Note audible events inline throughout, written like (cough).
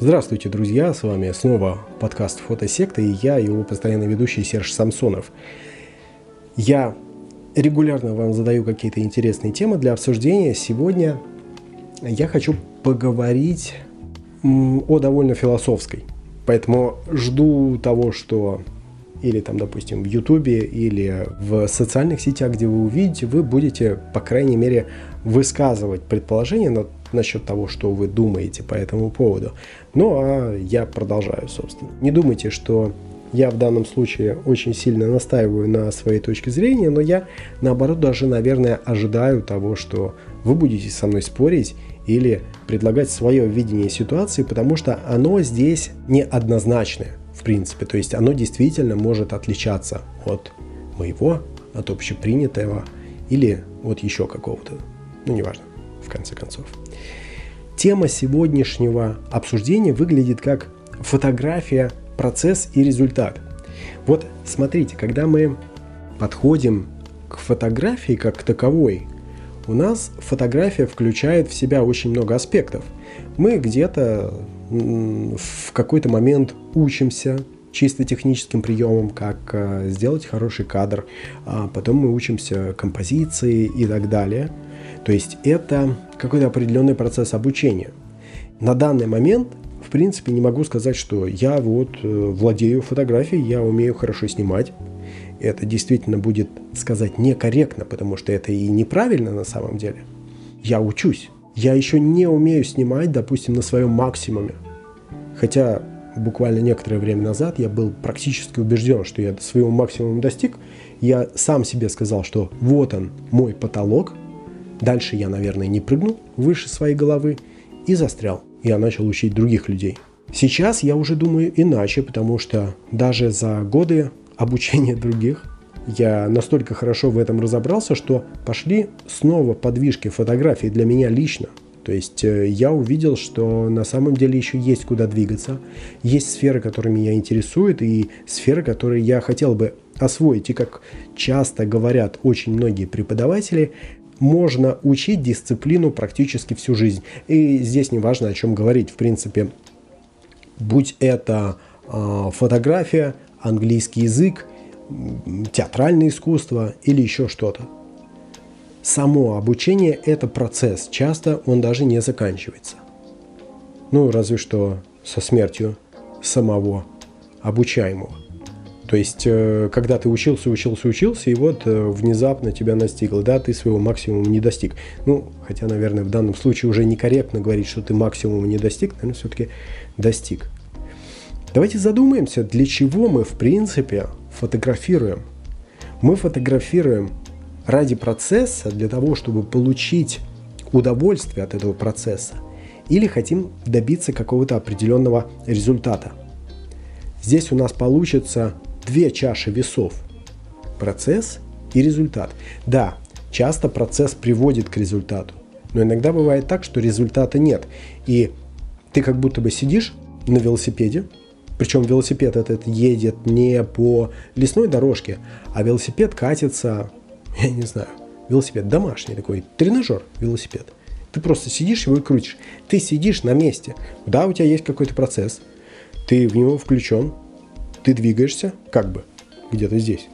Здравствуйте, друзья! С вами снова подкаст «Фотосекта» и я, его постоянный ведущий Серж Самсонов. Я регулярно вам задаю какие-то интересные темы для обсуждения. Сегодня я хочу поговорить о довольно философской. Поэтому жду того, что или там, допустим, в Ютубе, или в социальных сетях, где вы увидите, вы будете, по крайней мере, высказывать предположения на, насчет того, что вы думаете по этому поводу. Ну, а я продолжаю, собственно. Не думайте, что я в данном случае очень сильно настаиваю на своей точке зрения, но я, наоборот, даже, наверное, ожидаю того, что вы будете со мной спорить или предлагать свое видение ситуации, потому что оно здесь неоднозначное принципе. То есть оно действительно может отличаться от моего, от общепринятого или от еще какого-то. Ну, неважно, в конце концов. Тема сегодняшнего обсуждения выглядит как фотография, процесс и результат. Вот смотрите, когда мы подходим к фотографии как к таковой, у нас фотография включает в себя очень много аспектов. Мы где-то в какой-то момент учимся чисто техническим приемам, как э, сделать хороший кадр, а потом мы учимся композиции и так далее. То есть это какой-то определенный процесс обучения. На данный момент, в принципе, не могу сказать, что я вот э, владею фотографией, я умею хорошо снимать. Это действительно будет сказать некорректно, потому что это и неправильно на самом деле. Я учусь. Я еще не умею снимать, допустим, на своем максимуме. Хотя буквально некоторое время назад я был практически убежден, что я своего максимума достиг. Я сам себе сказал, что вот он, мой потолок. Дальше я, наверное, не прыгнул выше своей головы и застрял. Я начал учить других людей. Сейчас я уже думаю иначе, потому что даже за годы обучения (laughs) других я настолько хорошо в этом разобрался, что пошли снова подвижки фотографий для меня лично. То есть э, я увидел, что на самом деле еще есть куда двигаться. Есть сферы, которыми я интересует, и сферы, которые я хотел бы освоить. И как часто говорят очень многие преподаватели, можно учить дисциплину практически всю жизнь. И здесь не важно, о чем говорить. В принципе, будь это э, фотография, английский язык, театральное искусство или еще что-то. Само обучение – это процесс, часто он даже не заканчивается. Ну, разве что со смертью самого обучаемого. То есть, э, когда ты учился, учился, учился, и вот э, внезапно тебя настигло, да, ты своего максимума не достиг. Ну, хотя, наверное, в данном случае уже некорректно говорить, что ты максимума не достиг, наверное, все-таки достиг. Давайте задумаемся, для чего мы, в принципе, фотографируем. Мы фотографируем ради процесса, для того, чтобы получить удовольствие от этого процесса, или хотим добиться какого-то определенного результата. Здесь у нас получится две чаши весов. Процесс и результат. Да, часто процесс приводит к результату, но иногда бывает так, что результата нет. И ты как будто бы сидишь на велосипеде, причем велосипед этот едет не по лесной дорожке, а велосипед катится, (laughs) я не знаю, велосипед домашний такой, тренажер велосипед. Ты просто сидишь его и крутишь. Ты сидишь на месте. Да, у тебя есть какой-то процесс. Ты в него включен. Ты двигаешься, как бы, где-то здесь.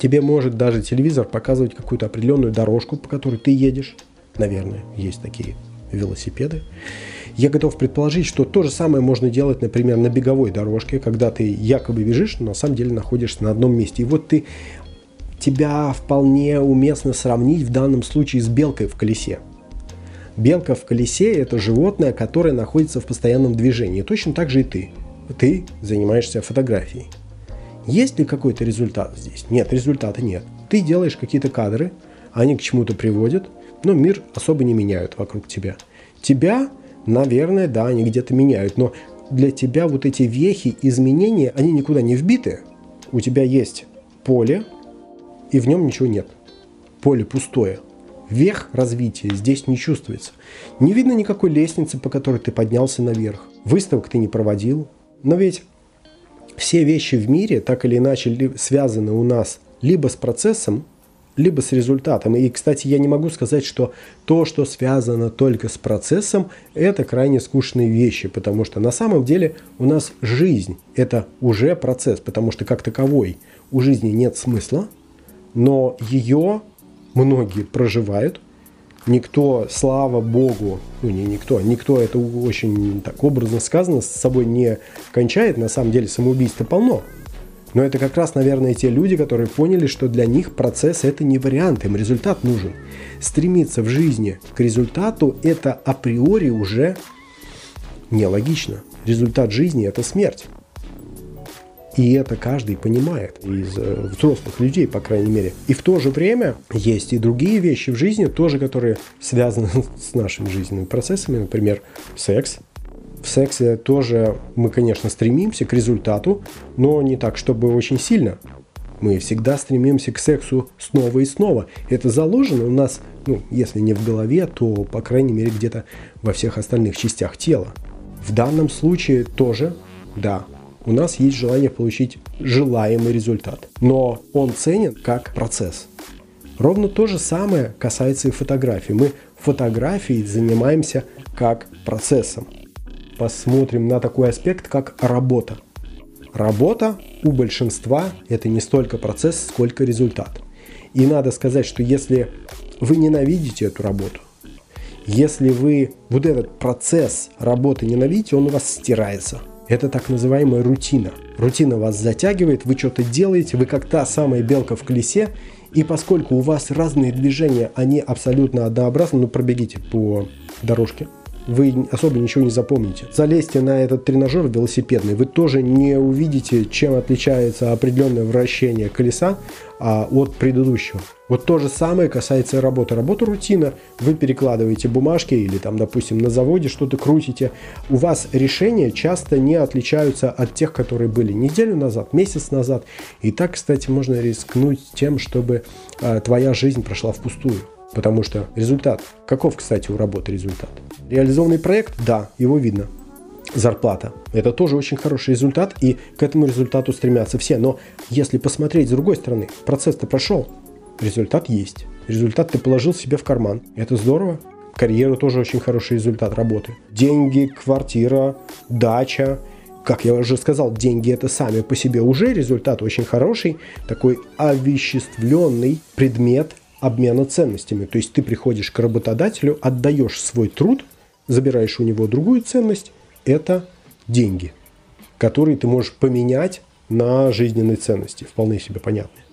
Тебе может даже телевизор показывать какую-то определенную дорожку, по которой ты едешь. Наверное, есть такие велосипеды. Я готов предположить, что то же самое можно делать, например, на беговой дорожке, когда ты якобы бежишь, но на самом деле находишься на одном месте. И вот ты тебя вполне уместно сравнить в данном случае с белкой в колесе. Белка в колесе – это животное, которое находится в постоянном движении. Точно так же и ты. Ты занимаешься фотографией. Есть ли какой-то результат здесь? Нет, результата нет. Ты делаешь какие-то кадры, они к чему-то приводят, но мир особо не меняют вокруг тебя. Тебя Наверное, да, они где-то меняют, но для тебя вот эти вехи, изменения, они никуда не вбиты. У тебя есть поле, и в нем ничего нет. Поле пустое. Вверх развития здесь не чувствуется. Не видно никакой лестницы, по которой ты поднялся наверх. Выставок ты не проводил. Но ведь все вещи в мире так или иначе связаны у нас либо с процессом, либо с результатом. И, кстати, я не могу сказать, что то, что связано только с процессом, это крайне скучные вещи, потому что на самом деле у нас жизнь – это уже процесс, потому что как таковой у жизни нет смысла, но ее многие проживают. Никто, слава богу, ну не никто, никто это очень так образно сказано, с собой не кончает, на самом деле самоубийства полно – но это как раз, наверное, те люди, которые поняли, что для них процесс – это не вариант, им результат нужен. Стремиться в жизни к результату – это априори уже нелогично. Результат жизни – это смерть. И это каждый понимает из э, взрослых людей, по крайней мере. И в то же время есть и другие вещи в жизни, тоже которые связаны (laughs) с нашими жизненными процессами. Например, секс – в сексе тоже мы, конечно, стремимся к результату, но не так, чтобы очень сильно. Мы всегда стремимся к сексу снова и снова. Это заложено у нас, ну, если не в голове, то, по крайней мере, где-то во всех остальных частях тела. В данном случае тоже, да, у нас есть желание получить желаемый результат. Но он ценен как процесс. Ровно то же самое касается и фотографии. Мы фотографией занимаемся как процессом посмотрим на такой аспект, как работа. Работа у большинства это не столько процесс, сколько результат. И надо сказать, что если вы ненавидите эту работу, если вы вот этот процесс работы ненавидите, он у вас стирается. Это так называемая рутина. Рутина вас затягивает, вы что-то делаете, вы как та самая белка в колесе, и поскольку у вас разные движения, они абсолютно однообразны, ну пробегите по дорожке – вы особо ничего не запомните. Залезьте на этот тренажер велосипедный, вы тоже не увидите, чем отличается определенное вращение колеса а, от предыдущего. Вот то же самое касается работы. Работа рутина. Вы перекладываете бумажки или там, допустим, на заводе что-то крутите. У вас решения часто не отличаются от тех, которые были неделю назад, месяц назад. И так, кстати, можно рискнуть тем, чтобы а, твоя жизнь прошла впустую. Потому что результат, каков, кстати, у работы результат? Реализованный проект, да, его видно. Зарплата. Это тоже очень хороший результат, и к этому результату стремятся все. Но если посмотреть с другой стороны, процесс-то прошел, результат есть. Результат ты положил себе в карман. Это здорово. Карьера тоже очень хороший результат работы. Деньги, квартира, дача, как я уже сказал, деньги это сами по себе уже результат очень хороший, такой овеществленный предмет обмена ценностями. То есть ты приходишь к работодателю, отдаешь свой труд, забираешь у него другую ценность, это деньги, которые ты можешь поменять на жизненные ценности, вполне себе понятные.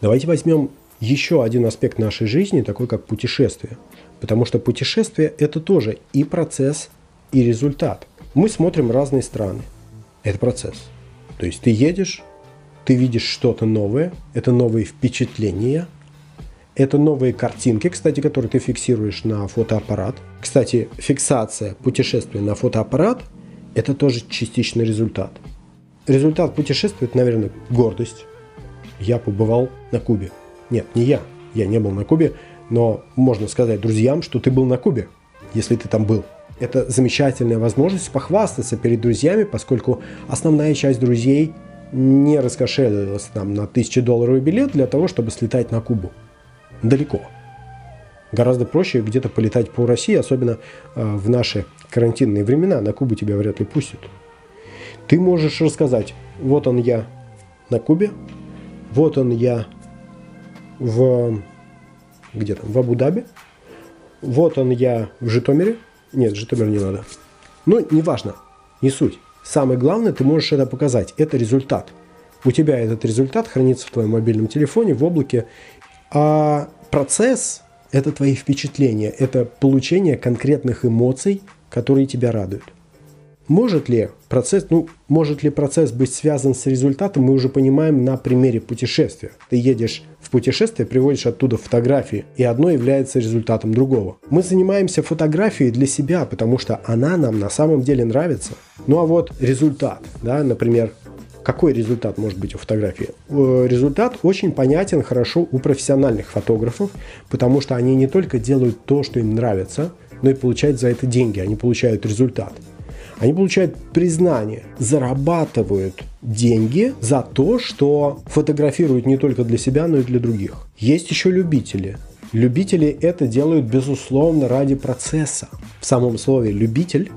Давайте возьмем еще один аспект нашей жизни, такой как путешествие. Потому что путешествие – это тоже и процесс, и результат. Мы смотрим разные страны. Это процесс. То есть ты едешь, ты видишь что-то новое, это новые впечатления – это новые картинки, кстати, которые ты фиксируешь на фотоаппарат. Кстати, фиксация путешествия на фотоаппарат – это тоже частичный результат. Результат путешествия – это, наверное, гордость. Я побывал на Кубе. Нет, не я. Я не был на Кубе, но можно сказать друзьям, что ты был на Кубе, если ты там был. Это замечательная возможность похвастаться перед друзьями, поскольку основная часть друзей не раскошелилась там на долларовый билет для того, чтобы слетать на Кубу далеко. Гораздо проще где-то полетать по России, особенно э, в наши карантинные времена. На Кубу тебя вряд ли пустят. Ты можешь рассказать, вот он я на Кубе, вот он я в где там, в Абу-Даби, вот он я в Житомире. Нет, Житомир не надо. Ну, неважно, не суть. Самое главное, ты можешь это показать. Это результат. У тебя этот результат хранится в твоем мобильном телефоне, в облаке, а процесс – это твои впечатления, это получение конкретных эмоций, которые тебя радуют. Может ли процесс, ну, может ли процесс быть связан с результатом, мы уже понимаем на примере путешествия. Ты едешь в путешествие, приводишь оттуда фотографии, и одно является результатом другого. Мы занимаемся фотографией для себя, потому что она нам на самом деле нравится. Ну а вот результат, да, например, какой результат может быть у фотографии? Э, результат очень понятен хорошо у профессиональных фотографов, потому что они не только делают то, что им нравится, но и получают за это деньги, они получают результат. Они получают признание, зарабатывают деньги за то, что фотографируют не только для себя, но и для других. Есть еще любители. Любители это делают, безусловно, ради процесса. В самом слове «любитель»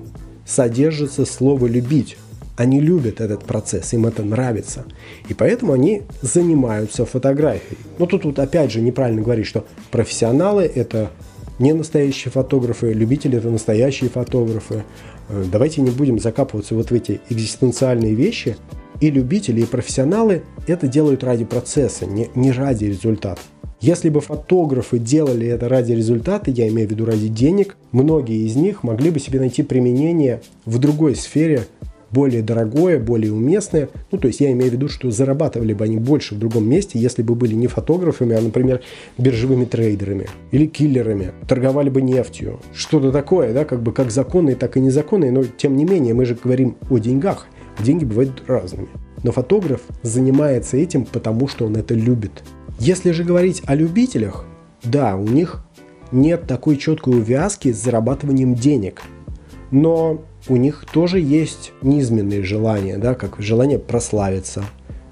содержится слово «любить». Они любят этот процесс, им это нравится. И поэтому они занимаются фотографией. Но тут вот опять же неправильно говорить, что профессионалы – это не настоящие фотографы, любители – это настоящие фотографы. Э, давайте не будем закапываться вот в эти экзистенциальные вещи. И любители, и профессионалы это делают ради процесса, не, не ради результата. Если бы фотографы делали это ради результата, я имею в виду ради денег, многие из них могли бы себе найти применение в другой сфере, более дорогое, более уместное. Ну, то есть я имею в виду, что зарабатывали бы они больше в другом месте, если бы были не фотографами, а, например, биржевыми трейдерами или киллерами, торговали бы нефтью. Что-то такое, да, как бы как законные, так и незаконные, но тем не менее мы же говорим о деньгах. Деньги бывают разными. Но фотограф занимается этим, потому что он это любит. Если же говорить о любителях, да, у них нет такой четкой увязки с зарабатыванием денег. Но у них тоже есть низменные желания, да, как желание прославиться,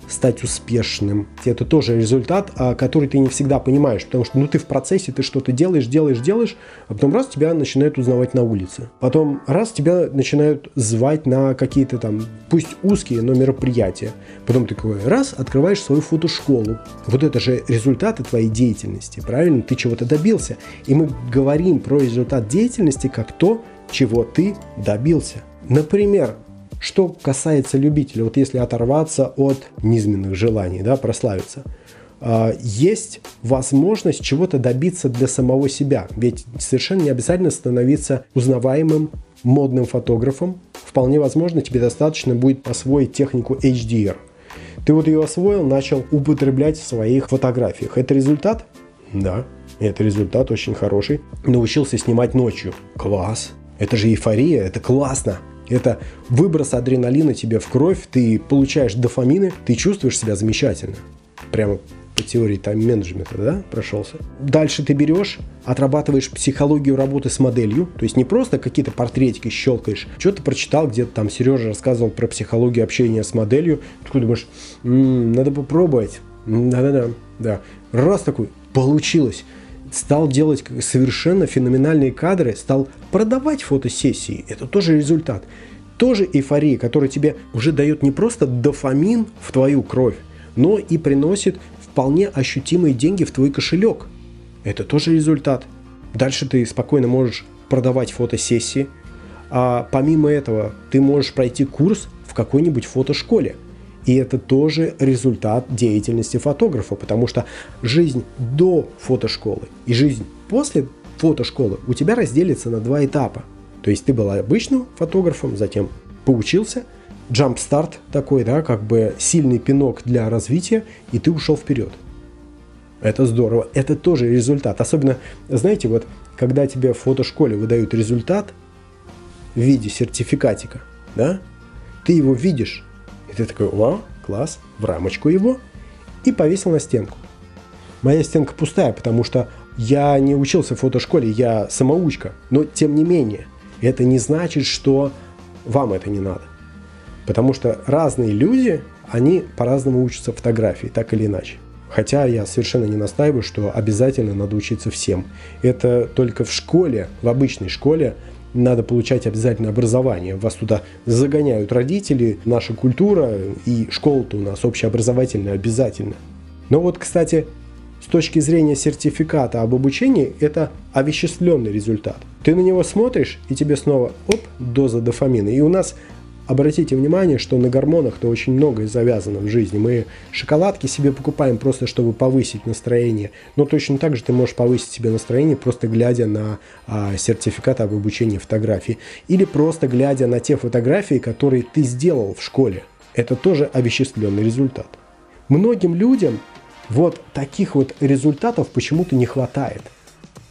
стать успешным. Это тоже результат, а, который ты не всегда понимаешь, потому что ну, ты в процессе, ты что-то делаешь, делаешь, делаешь, а потом раз тебя начинают узнавать на улице. Потом раз тебя начинают звать на какие-то там, пусть узкие, но мероприятия. Потом ты такой раз открываешь свою фотошколу. Вот это же результаты твоей деятельности, правильно? Ты чего-то добился. И мы говорим про результат деятельности как то, чего ты добился. Например, что касается любителей, вот если оторваться от низменных желаний, да, прославиться, а, есть возможность чего-то добиться для самого себя. Ведь совершенно не обязательно становиться узнаваемым модным фотографом. Вполне возможно, тебе достаточно будет освоить технику HDR. Ты вот ее освоил, начал употреблять в своих фотографиях. Это результат? Да, это результат очень хороший. Научился снимать ночью. Класс. Это же эйфория, это классно. Это выброс адреналина тебе в кровь, ты получаешь дофамины, ты чувствуешь себя замечательно. Прямо по теории тайм-менеджмента, да, прошелся. Дальше ты берешь, отрабатываешь психологию работы с моделью, то есть не просто какие-то портретики щелкаешь, что-то прочитал, где-то там Сережа рассказывал про психологию общения с моделью, ты думаешь, м-м, надо попробовать, да-да-да, да, раз такой, получилось, стал делать совершенно феноменальные кадры, стал продавать фотосессии. Это тоже результат. Тоже эйфория, которая тебе уже дает не просто дофамин в твою кровь, но и приносит вполне ощутимые деньги в твой кошелек. Это тоже результат. Дальше ты спокойно можешь продавать фотосессии, а помимо этого ты можешь пройти курс в какой-нибудь фотошколе – и это тоже результат деятельности фотографа, потому что жизнь до фотошколы и жизнь после фотошколы у тебя разделится на два этапа. То есть ты был обычным фотографом, затем поучился, джамп-старт такой, да, как бы сильный пинок для развития, и ты ушел вперед. Это здорово. Это тоже результат. Особенно, знаете, вот когда тебе в фотошколе выдают результат в виде сертификатика, да, ты его видишь, и ты такой, вау, класс, в рамочку его, и повесил на стенку. Моя стенка пустая, потому что я не учился в фотошколе, я самоучка. Но тем не менее, это не значит, что вам это не надо. Потому что разные люди, они по-разному учатся фотографии, так или иначе. Хотя я совершенно не настаиваю, что обязательно надо учиться всем. Это только в школе, в обычной школе надо получать обязательно образование. Вас туда загоняют родители, наша культура и школа-то у нас общеобразовательная обязательно. Но вот, кстати, с точки зрения сертификата об обучении, это овеществленный результат. Ты на него смотришь, и тебе снова, оп, доза дофамина. И у нас обратите внимание, что на гормонах-то очень многое завязано в жизни. Мы шоколадки себе покупаем просто, чтобы повысить настроение. Но точно так же ты можешь повысить себе настроение, просто глядя на а, сертификат об обучении фотографии. Или просто глядя на те фотографии, которые ты сделал в школе. Это тоже овеществленный результат. Многим людям вот таких вот результатов почему-то не хватает.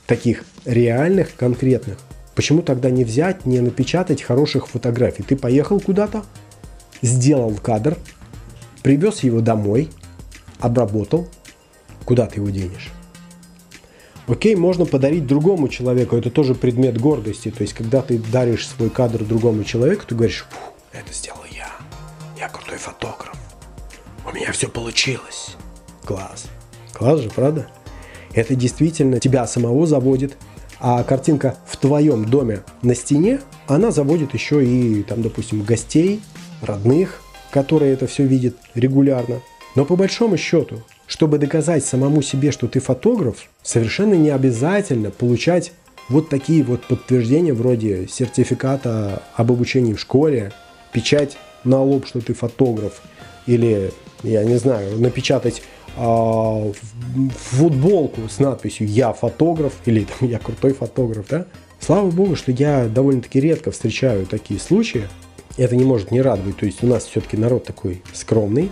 Таких реальных, конкретных. Почему тогда не взять, не напечатать хороших фотографий? Ты поехал куда-то, сделал кадр, привез его домой, обработал. Куда ты его денешь? Окей, можно подарить другому человеку, это тоже предмет гордости. То есть, когда ты даришь свой кадр другому человеку, ты говоришь, это сделал я, я крутой фотограф, у меня все получилось. Класс. Класс же, правда? Это действительно тебя самого заводит, а картинка в твоем доме на стене, она заводит еще и, там, допустим, гостей, родных, которые это все видят регулярно. Но по большому счету, чтобы доказать самому себе, что ты фотограф, совершенно не обязательно получать вот такие вот подтверждения вроде сертификата об обучении в школе, печать на лоб, что ты фотограф, или, я не знаю, напечатать э, футболку с надписью «Я фотограф» или там, «Я крутой фотограф», да? Слава богу, что я довольно-таки редко встречаю такие случаи. Это не может не радовать. То есть у нас все-таки народ такой скромный,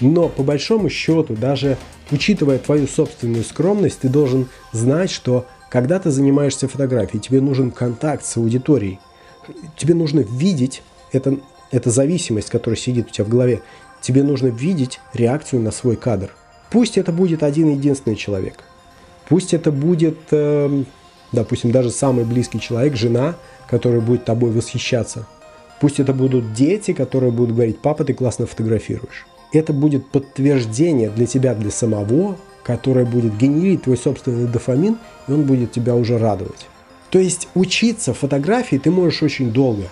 но по большому счету, даже учитывая твою собственную скромность, ты должен знать, что когда ты занимаешься фотографией, тебе нужен контакт с аудиторией. Тебе нужно видеть, это, это зависимость, которая сидит у тебя в голове, тебе нужно видеть реакцию на свой кадр. Пусть это будет один единственный человек. Пусть это будет, э, допустим, даже самый близкий человек, жена, которая будет тобой восхищаться. Пусть это будут дети, которые будут говорить, папа, ты классно фотографируешь это будет подтверждение для тебя, для самого, которое будет генерить твой собственный дофамин, и он будет тебя уже радовать. То есть учиться фотографии ты можешь очень долго,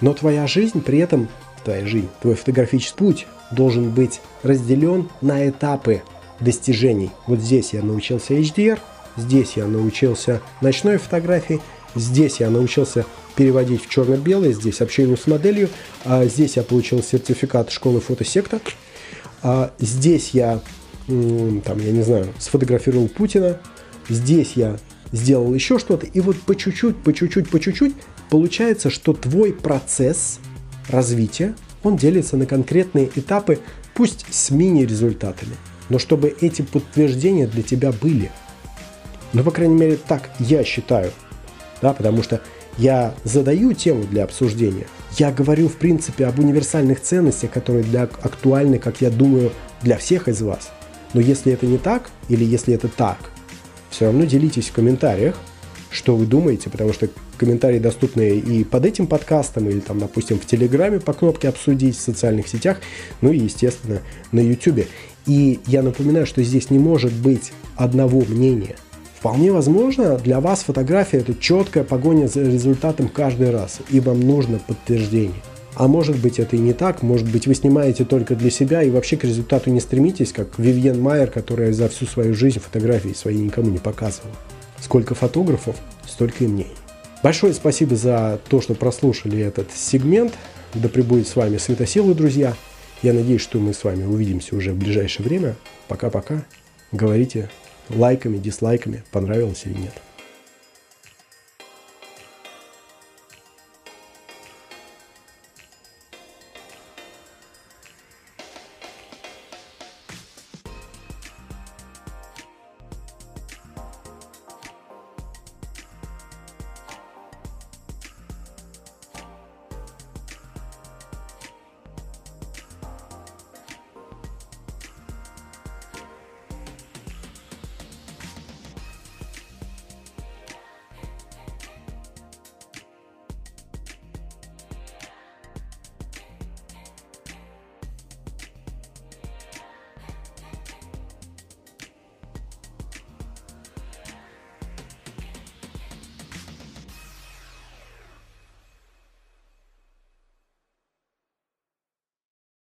но твоя жизнь при этом, твоя жизнь, твой фотографический путь должен быть разделен на этапы достижений. Вот здесь я научился HDR, здесь я научился ночной фотографии, здесь я научился переводить в черно-белое, здесь общению с моделью, а здесь я получил сертификат школы фотосекта, а здесь я, там, я не знаю, сфотографировал Путина, здесь я сделал еще что-то, и вот по чуть-чуть, по чуть-чуть, по чуть-чуть получается, что твой процесс развития, он делится на конкретные этапы, пусть с мини-результатами, но чтобы эти подтверждения для тебя были. Ну, по крайней мере, так я считаю, да, потому что я задаю тему для обсуждения. Я говорю, в принципе, об универсальных ценностях, которые для, актуальны, как я думаю, для всех из вас. Но если это не так, или если это так, все равно делитесь в комментариях, что вы думаете, потому что комментарии доступны и под этим подкастом, или там, допустим, в Телеграме по кнопке «Обсудить» в социальных сетях, ну и, естественно, на Ютубе. И я напоминаю, что здесь не может быть одного мнения – Вполне возможно, для вас фотография – это четкая погоня за результатом каждый раз, и вам нужно подтверждение. А может быть это и не так, может быть вы снимаете только для себя и вообще к результату не стремитесь, как Вивьен Майер, которая за всю свою жизнь фотографии свои никому не показывала. Сколько фотографов, столько и мнений. Большое спасибо за то, что прослушали этот сегмент. Да пребудет с вами светосилы, друзья. Я надеюсь, что мы с вами увидимся уже в ближайшее время. Пока-пока. Говорите лайками, дизлайками, понравилось или нет.